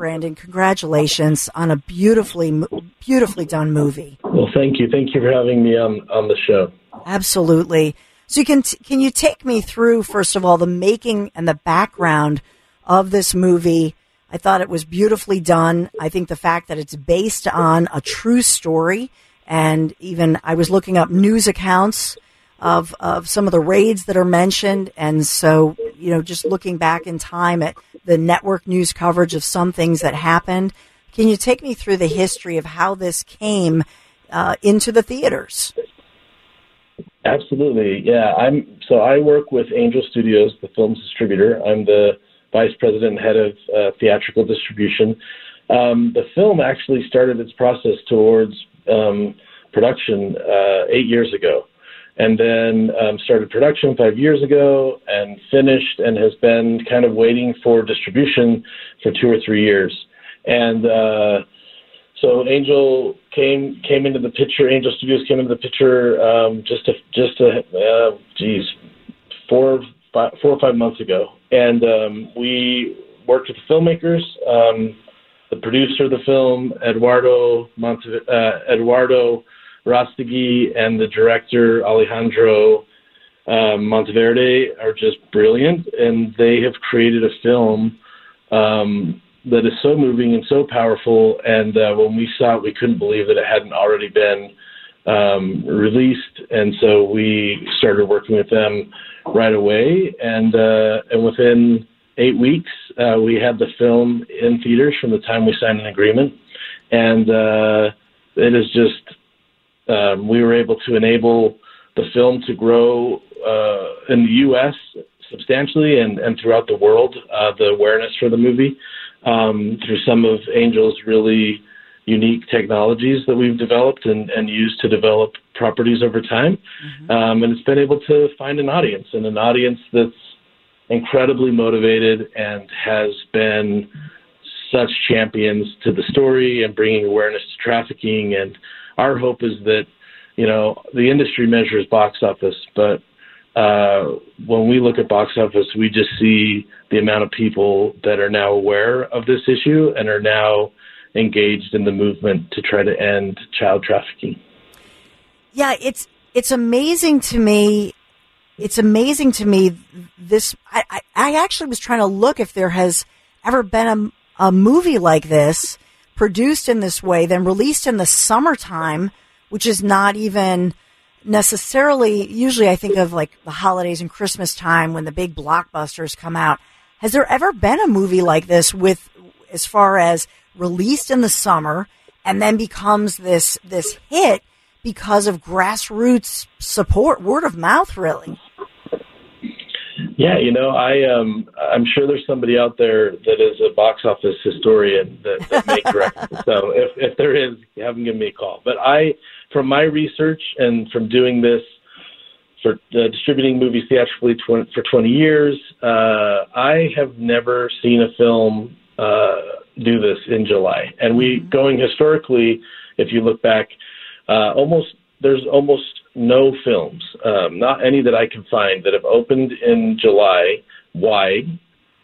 Brandon, congratulations on a beautifully, beautifully done movie. Well, thank you. Thank you for having me on, on the show. Absolutely. So you can, can you take me through, first of all, the making and the background of this movie? I thought it was beautifully done. I think the fact that it's based on a true story and even I was looking up news accounts of, of some of the raids that are mentioned. And so, you know, just looking back in time at the network news coverage of some things that happened. Can you take me through the history of how this came uh, into the theaters? Absolutely, yeah. I'm so I work with Angel Studios, the film's distributor. I'm the vice president and head of uh, theatrical distribution. Um, the film actually started its process towards um, production uh, eight years ago and then um, started production five years ago and finished and has been kind of waiting for distribution for two or three years. And uh, so Angel came came into the picture. Angel Studios came into the picture um, just a, just a uh, geez four five, four or five months ago, and um, we worked with the filmmakers. Um, the producer of the film, Eduardo Monte, uh, Eduardo Rastegui and the director Alejandro um, Monteverde are just brilliant, and they have created a film um, that is so moving and so powerful. And uh, when we saw it, we couldn't believe that it hadn't already been um, released, and so we started working with them right away. And uh, and within eight weeks, uh, we had the film in theaters from the time we signed an agreement, and uh, it is just um, we were able to enable the film to grow uh, in the U.S. substantially and, and throughout the world, uh, the awareness for the movie um, through some of Angel's really unique technologies that we've developed and, and used to develop properties over time. Mm-hmm. Um, and it's been able to find an audience and an audience that's incredibly motivated and has been such champions to the story and bringing awareness to trafficking and our hope is that you know the industry measures box office, but uh, when we look at box office, we just see the amount of people that are now aware of this issue and are now engaged in the movement to try to end child trafficking. Yeah, it's it's amazing to me. It's amazing to me. This I, I, I actually was trying to look if there has ever been a, a movie like this produced in this way, then released in the summertime, which is not even necessarily, usually I think of like the holidays and Christmas time when the big blockbusters come out. Has there ever been a movie like this with, as far as released in the summer and then becomes this, this hit because of grassroots support, word of mouth, really? Yeah, you know, I um, I'm sure there's somebody out there that is a box office historian that, that may correct. so if if there is, haven't give me a call. But I, from my research and from doing this for uh, distributing movies theatrically tw- for 20 years, uh, I have never seen a film uh, do this in July. And we mm-hmm. going historically, if you look back, uh, almost there's almost no films, um, not any that I can find, that have opened in July wide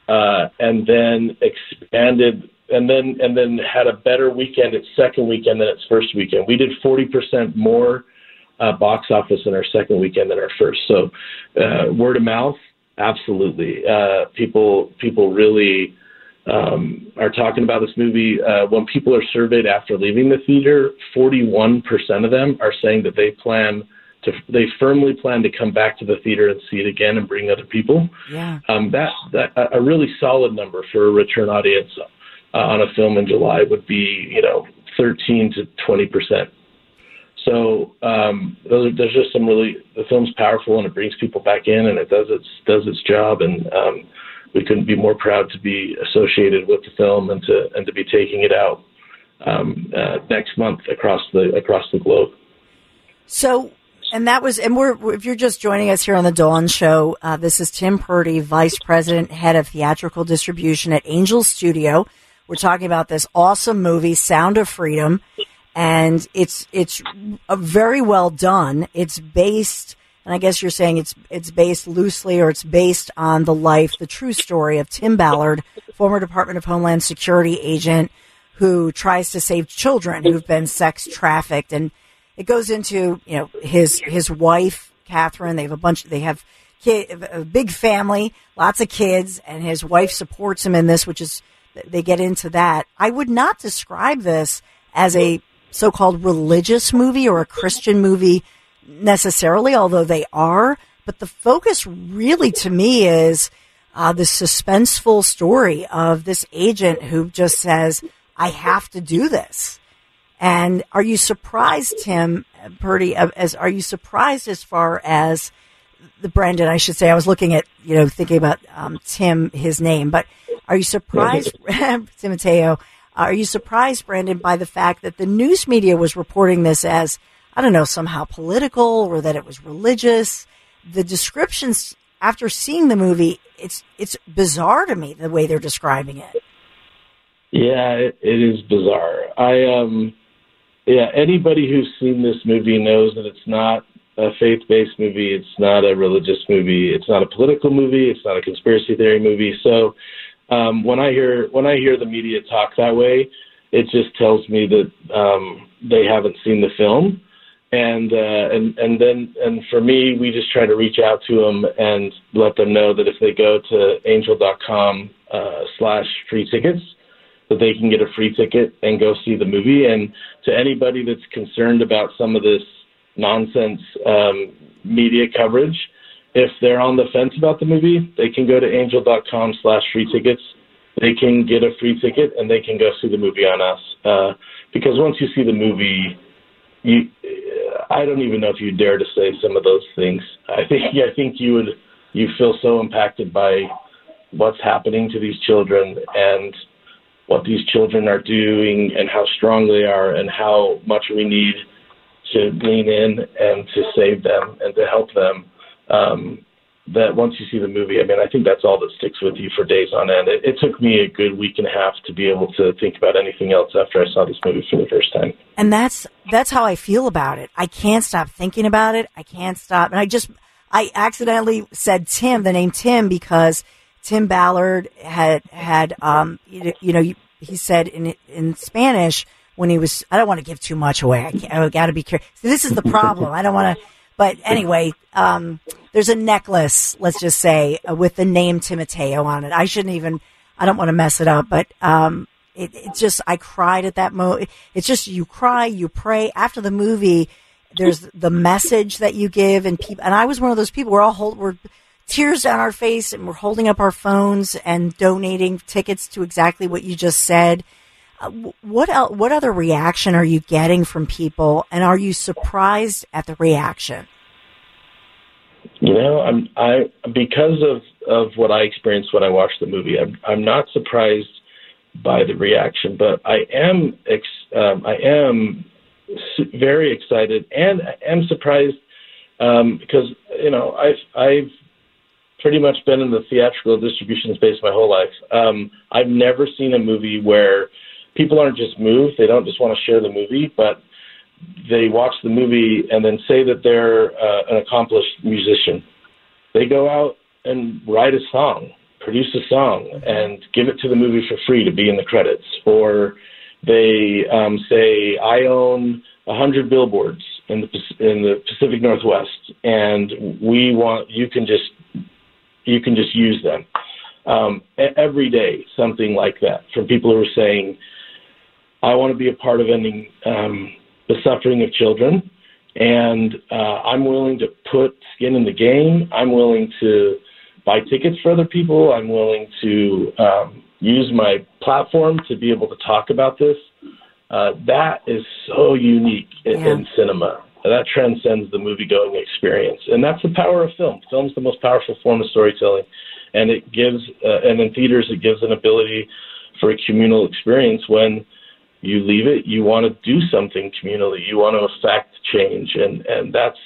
uh, and then expanded and then and then had a better weekend its second weekend than its first weekend. We did 40% more uh, box office in our second weekend than our first. So, uh, word of mouth, absolutely. Uh, people people really um, are talking about this movie. Uh, when people are surveyed after leaving the theater, 41% of them are saying that they plan to, they firmly plan to come back to the theater and see it again and bring other people. Yeah. Um, that, that a really solid number for a return audience uh, on a film in July would be, you know, 13 to 20 percent. So um, those are, there's just some really the film's powerful and it brings people back in and it does its does its job and um, we couldn't be more proud to be associated with the film and to and to be taking it out um, uh, next month across the across the globe. So, and that was, and we're if you're just joining us here on the Dawn Show, uh, this is Tim Purdie, Vice President, Head of Theatrical Distribution at Angel Studio. We're talking about this awesome movie, Sound of Freedom, and it's it's very well done. It's based and I guess you're saying it's it's based loosely or it's based on the life, the true story of Tim Ballard, former Department of Homeland Security agent who tries to save children who've been sex trafficked, and it goes into you know his his wife Catherine. They have a bunch. They have kid, a big family, lots of kids, and his wife supports him in this, which is they get into that. I would not describe this as a so-called religious movie or a Christian movie necessarily, although they are. But the focus really to me is uh, the suspenseful story of this agent who just says, I have to do this. And are you surprised, Tim Purdie, as are you surprised as far as the Brandon, I should say, I was looking at, you know, thinking about um, Tim, his name, but are you surprised, Timoteo? Are you surprised, Brandon, by the fact that the news media was reporting this as I don't know, somehow political or that it was religious. The descriptions after seeing the movie, it's it's bizarre to me the way they're describing it. Yeah, it, it is bizarre. I um yeah, anybody who's seen this movie knows that it's not a faith-based movie, it's not a religious movie, it's not a political movie, it's not a conspiracy theory movie. So um when I hear when I hear the media talk that way, it just tells me that um they haven't seen the film. And uh, and and then and for me, we just try to reach out to them and let them know that if they go to angel.com uh, slash free tickets, that they can get a free ticket and go see the movie. And to anybody that's concerned about some of this nonsense um, media coverage, if they're on the fence about the movie, they can go to angel.com slash free tickets. They can get a free ticket and they can go see the movie on us. Uh, because once you see the movie, you I don't even know if you dare to say some of those things. I think I think you would you feel so impacted by what's happening to these children and what these children are doing and how strong they are and how much we need to lean in and to save them and to help them. Um, that once you see the movie, I mean, I think that's all that sticks with you for days on end. It, it, took me a good week and a half to be able to think about anything else after I saw this movie for the first time. And that's that's how I feel about it. I can't stop thinking about it. I can't stop. And I just I accidentally said Tim, the name Tim, because Tim Ballard had had um you, know he said in in Spanish when he was I don't want to give too much away. I, I got to be careful. So this is the problem. I don't want to but anyway, um, there's a necklace, let's just say, uh, with the name Timoteo on it. I shouldn't even, I don't want to mess it up, but, um, it, it just, I cried at that moment. It's just, you cry, you pray after the movie. There's the message that you give and people, and I was one of those people, we're all hold, we're tears down our face and we're holding up our phones and donating tickets to exactly what you just said. Uh, what what other reaction are you getting from people, and are you surprised at the reaction? You know, I'm I because of of what I experienced when I watched the movie. I'm I'm not surprised by the reaction, but I am ex, um, I am very excited and am surprised um, because you know I've I've pretty much been in the theatrical distribution space my whole life. Um, I've never seen a movie where people aren't just moved; they don't just want to share the movie, but they watch the movie and then say that they're uh, an accomplished musician. They go out and write a song, produce a song, and give it to the movie for free to be in the credits. Or they um, say, I own a hundred billboards in the in the Pacific Northwest, and we want you can just you can just use them um, every day. Something like that from people who are saying, "I want to be a part of ending um, the suffering of children." and uh, I'm willing to put skin in the game. I'm willing to buy tickets for other people. I'm willing to um, use my platform to be able to talk about this. Uh, that is so unique in, yeah. in cinema. That transcends the movie going experience. And that's the power of film. Film's the most powerful form of storytelling. And it gives, uh, and in theaters, it gives an ability for a communal experience when you leave it, you want to do something communally. You want to affect change. And, and that's,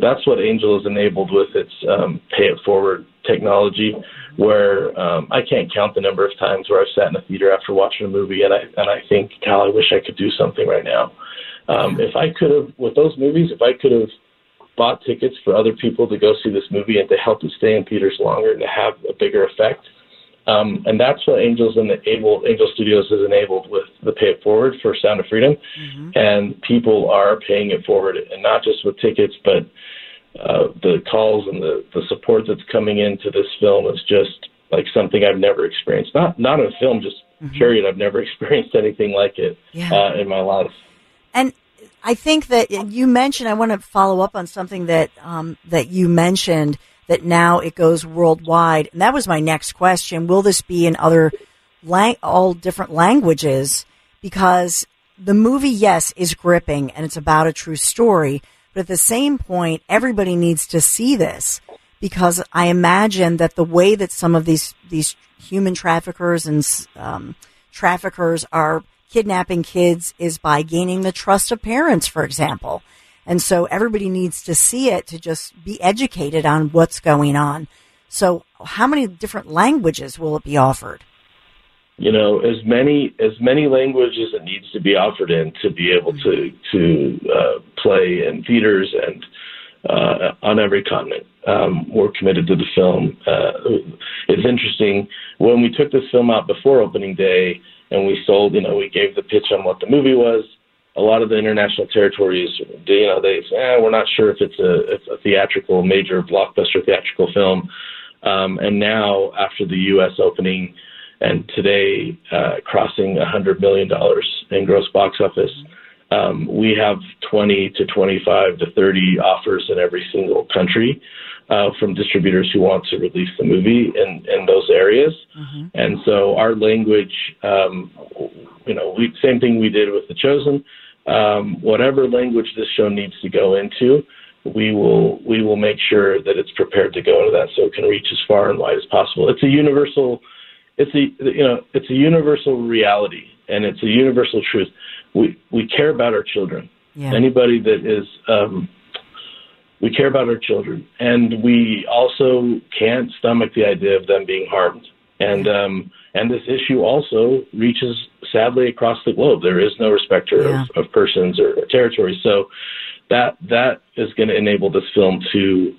that's what Angel is enabled with its um, pay it forward technology, where um, I can't count the number of times where I've sat in a theater after watching a movie and I and I think, Cal, I wish I could do something right now. Um, if I could have, with those movies, if I could have bought tickets for other people to go see this movie and to help it stay in theaters longer and to have a bigger effect, um, and that's what Angels and enabled, Angel Studios has enabled with the Pay It Forward for Sound of Freedom, mm-hmm. and people are paying it forward, and not just with tickets, but uh, the calls and the, the support that's coming into this film is just like something I've never experienced. Not not in a film, just mm-hmm. period. I've never experienced anything like it yeah. uh, in my life. I think that you mentioned. I want to follow up on something that um, that you mentioned that now it goes worldwide, and that was my next question. Will this be in other lang- all different languages? Because the movie, yes, is gripping and it's about a true story, but at the same point, everybody needs to see this because I imagine that the way that some of these these human traffickers and um, traffickers are kidnapping kids is by gaining the trust of parents, for example. And so everybody needs to see it to just be educated on what's going on. So, how many different languages will it be offered? you know as many as many languages it needs to be offered in to be able to to uh, play in theaters and uh, on every continent. Um, we're committed to the film. Uh, it's interesting when we took this film out before opening day and we sold. You know, we gave the pitch on what the movie was. A lot of the international territories, you know, they say, eh, we're not sure if it's a, it's a theatrical, major blockbuster theatrical film. Um, and now, after the U.S. opening, and today uh, crossing $100 million in gross box office. Um, we have 20 to 25 to 30 offers in every single country uh, from distributors who want to release the movie in, in those areas. Mm-hmm. And so our language, um, you know, we, same thing we did with The Chosen. Um, whatever language this show needs to go into, we will we will make sure that it's prepared to go into that so it can reach as far and wide as possible. It's a universal it's a you know it's a universal reality and it's a universal truth. We we care about our children. Yeah. Anybody that is um, we care about our children, and we also can't stomach the idea of them being harmed. And um, and this issue also reaches sadly across the globe. There is no respecter yeah. of, of persons or, or territories. So that that is going to enable this film to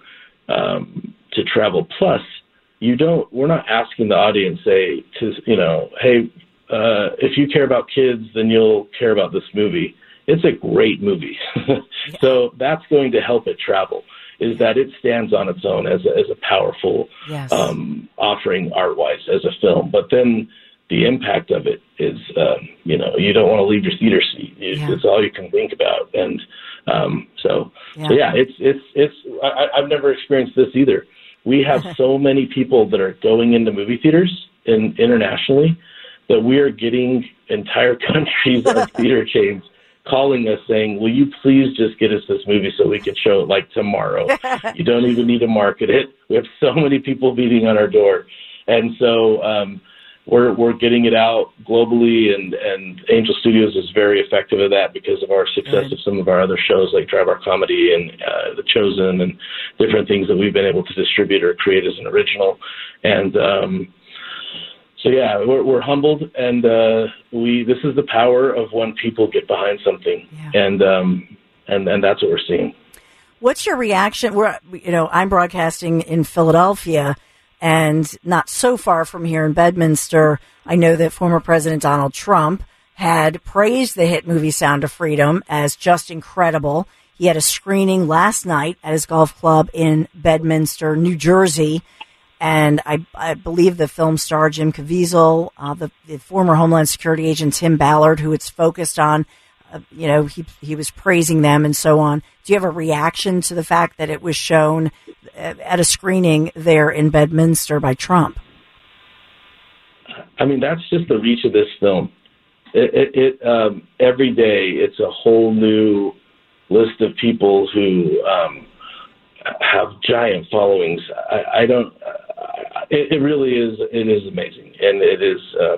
um, to travel. Plus, you don't we're not asking the audience say to you know hey uh, if you care about kids then you'll care about this movie it's a great movie so that's going to help it travel is that it stands on its own as a, as a powerful yes. um, offering art wise as a film but then the impact of it is uh, you know you don't want to leave your theater seat it's, yeah. it's all you can think about and um, so yeah. so yeah it's it's it's I, I've never experienced this either we have so many people that are going into movie theaters in, internationally that we are getting entire countries of theater chains calling us saying, "Will you please just get us this movie so we can show it like tomorrow? you don't even need to market it. We have so many people beating on our door." And so um, we're we're getting it out globally, and and Angel Studios is very effective at that because of our success of some of our other shows like Dry Bar Comedy and uh, The Chosen and different things that we've been able to distribute or create as an original, and. um so yeah, we're, we're humbled, and uh, we. This is the power of when people get behind something, yeah. and um, and and that's what we're seeing. What's your reaction? We're, you know, I'm broadcasting in Philadelphia, and not so far from here in Bedminster, I know that former President Donald Trump had praised the hit movie Sound of Freedom as just incredible. He had a screening last night at his golf club in Bedminster, New Jersey. And I, I believe the film star Jim Caviezel, uh, the, the, former Homeland Security agent Tim Ballard, who it's focused on, uh, you know, he he was praising them and so on. Do you have a reaction to the fact that it was shown uh, at a screening there in Bedminster by Trump? I mean, that's just the reach of this film. It, it, it um, every day it's a whole new list of people who um, have giant followings. I, I don't. It, it, really is. It is amazing, and it is uh,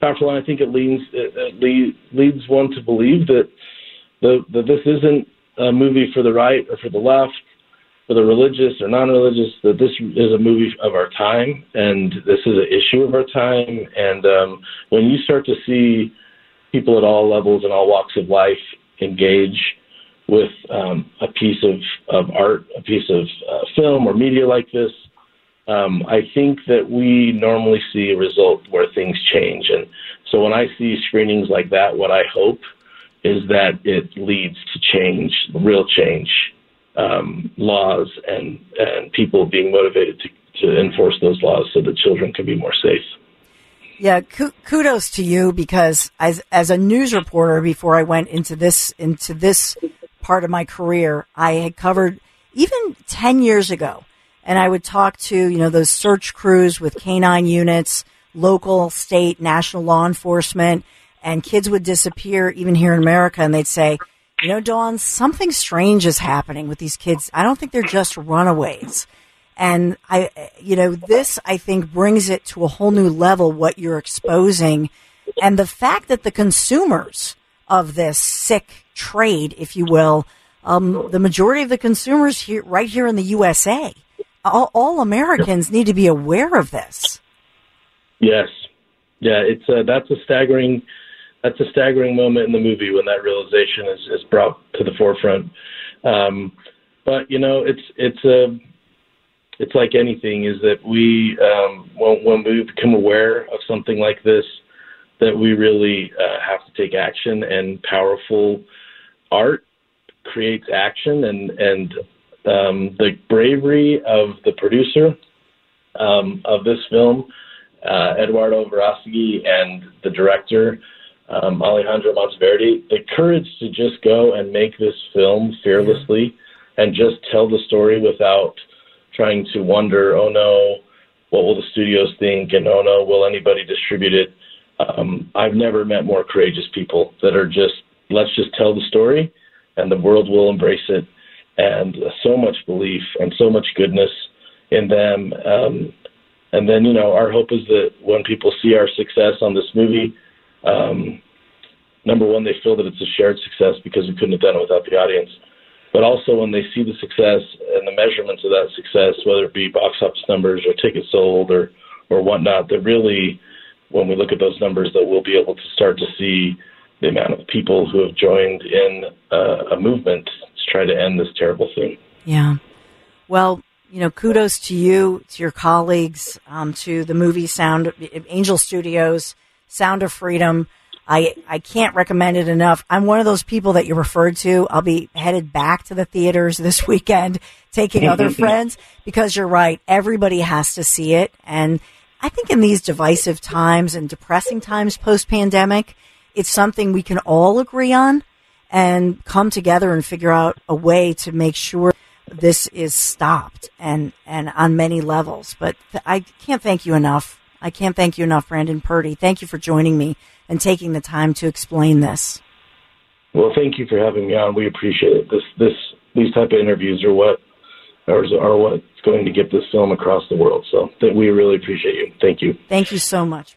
powerful. And I think it leads it, leads one to believe that the that this isn't a movie for the right or for the left for the religious or non-religious that this is a movie of our time and this is an issue of our time and um, when you start to see people at all levels and all walks of life engage with um, a piece of, of art, a piece of uh, film or media like this, um, I think that we normally see a result where things change. And so when I see screenings like that, what I hope is that it leads to change, real change um, laws and and people being motivated to, to enforce those laws so that children can be more safe. Yeah, kudos to you because as as a news reporter before I went into this into this part of my career, I had covered even 10 years ago and I would talk to, you know, those search crews with canine units, local, state, national law enforcement, and kids would disappear even here in America and they'd say, you know, Dawn, something strange is happening with these kids. I don't think they're just runaways. And I, you know, this I think brings it to a whole new level what you're exposing. And the fact that the consumers of this sick trade, if you will, um, the majority of the consumers here, right here in the USA, all, all Americans need to be aware of this. Yes. Yeah, it's uh, that's a staggering that's a staggering moment in the movie when that realization is, is brought to the forefront. Um, but you know, it's it's a it's like anything is that we um, when, when we become aware of something like this, that we really uh, have to take action and powerful art creates action and and um, the bravery of the producer um, of this film, uh, Eduardo Verástegui, and the director um, Alejandro Monteverde, the courage to just go and make this film fearlessly and just tell the story without trying to wonder, oh no, what will the studios think? And oh no, will anybody distribute it? Um, I've never met more courageous people that are just, let's just tell the story and the world will embrace it. And so much belief and so much goodness in them. Um, and then, you know, our hope is that when people see our success on this movie, um, number one, they feel that it's a shared success because we couldn't have done it without the audience. But also, when they see the success and the measurements of that success, whether it be box office numbers or tickets sold or or whatnot, that really, when we look at those numbers, that we'll be able to start to see the amount of people who have joined in uh, a movement try to end this terrible thing. Yeah. Well, you know, kudos to you, to your colleagues, um, to the movie Sound Angel Studios Sound of Freedom. I, I can't recommend it enough. I'm one of those people that you referred to. I'll be headed back to the theaters this weekend, taking other friends because you're right. Everybody has to see it. And I think in these divisive times and depressing times post pandemic, it's something we can all agree on and come together and figure out a way to make sure this is stopped and, and on many levels. But I can't thank you enough I can't thank you enough, Brandon Purdie. Thank you for joining me and taking the time to explain this. Well, thank you for having me on. We appreciate it. This, this, these type of interviews are what are, are what's going to get this film across the world. So we really appreciate you. Thank you. Thank you so much.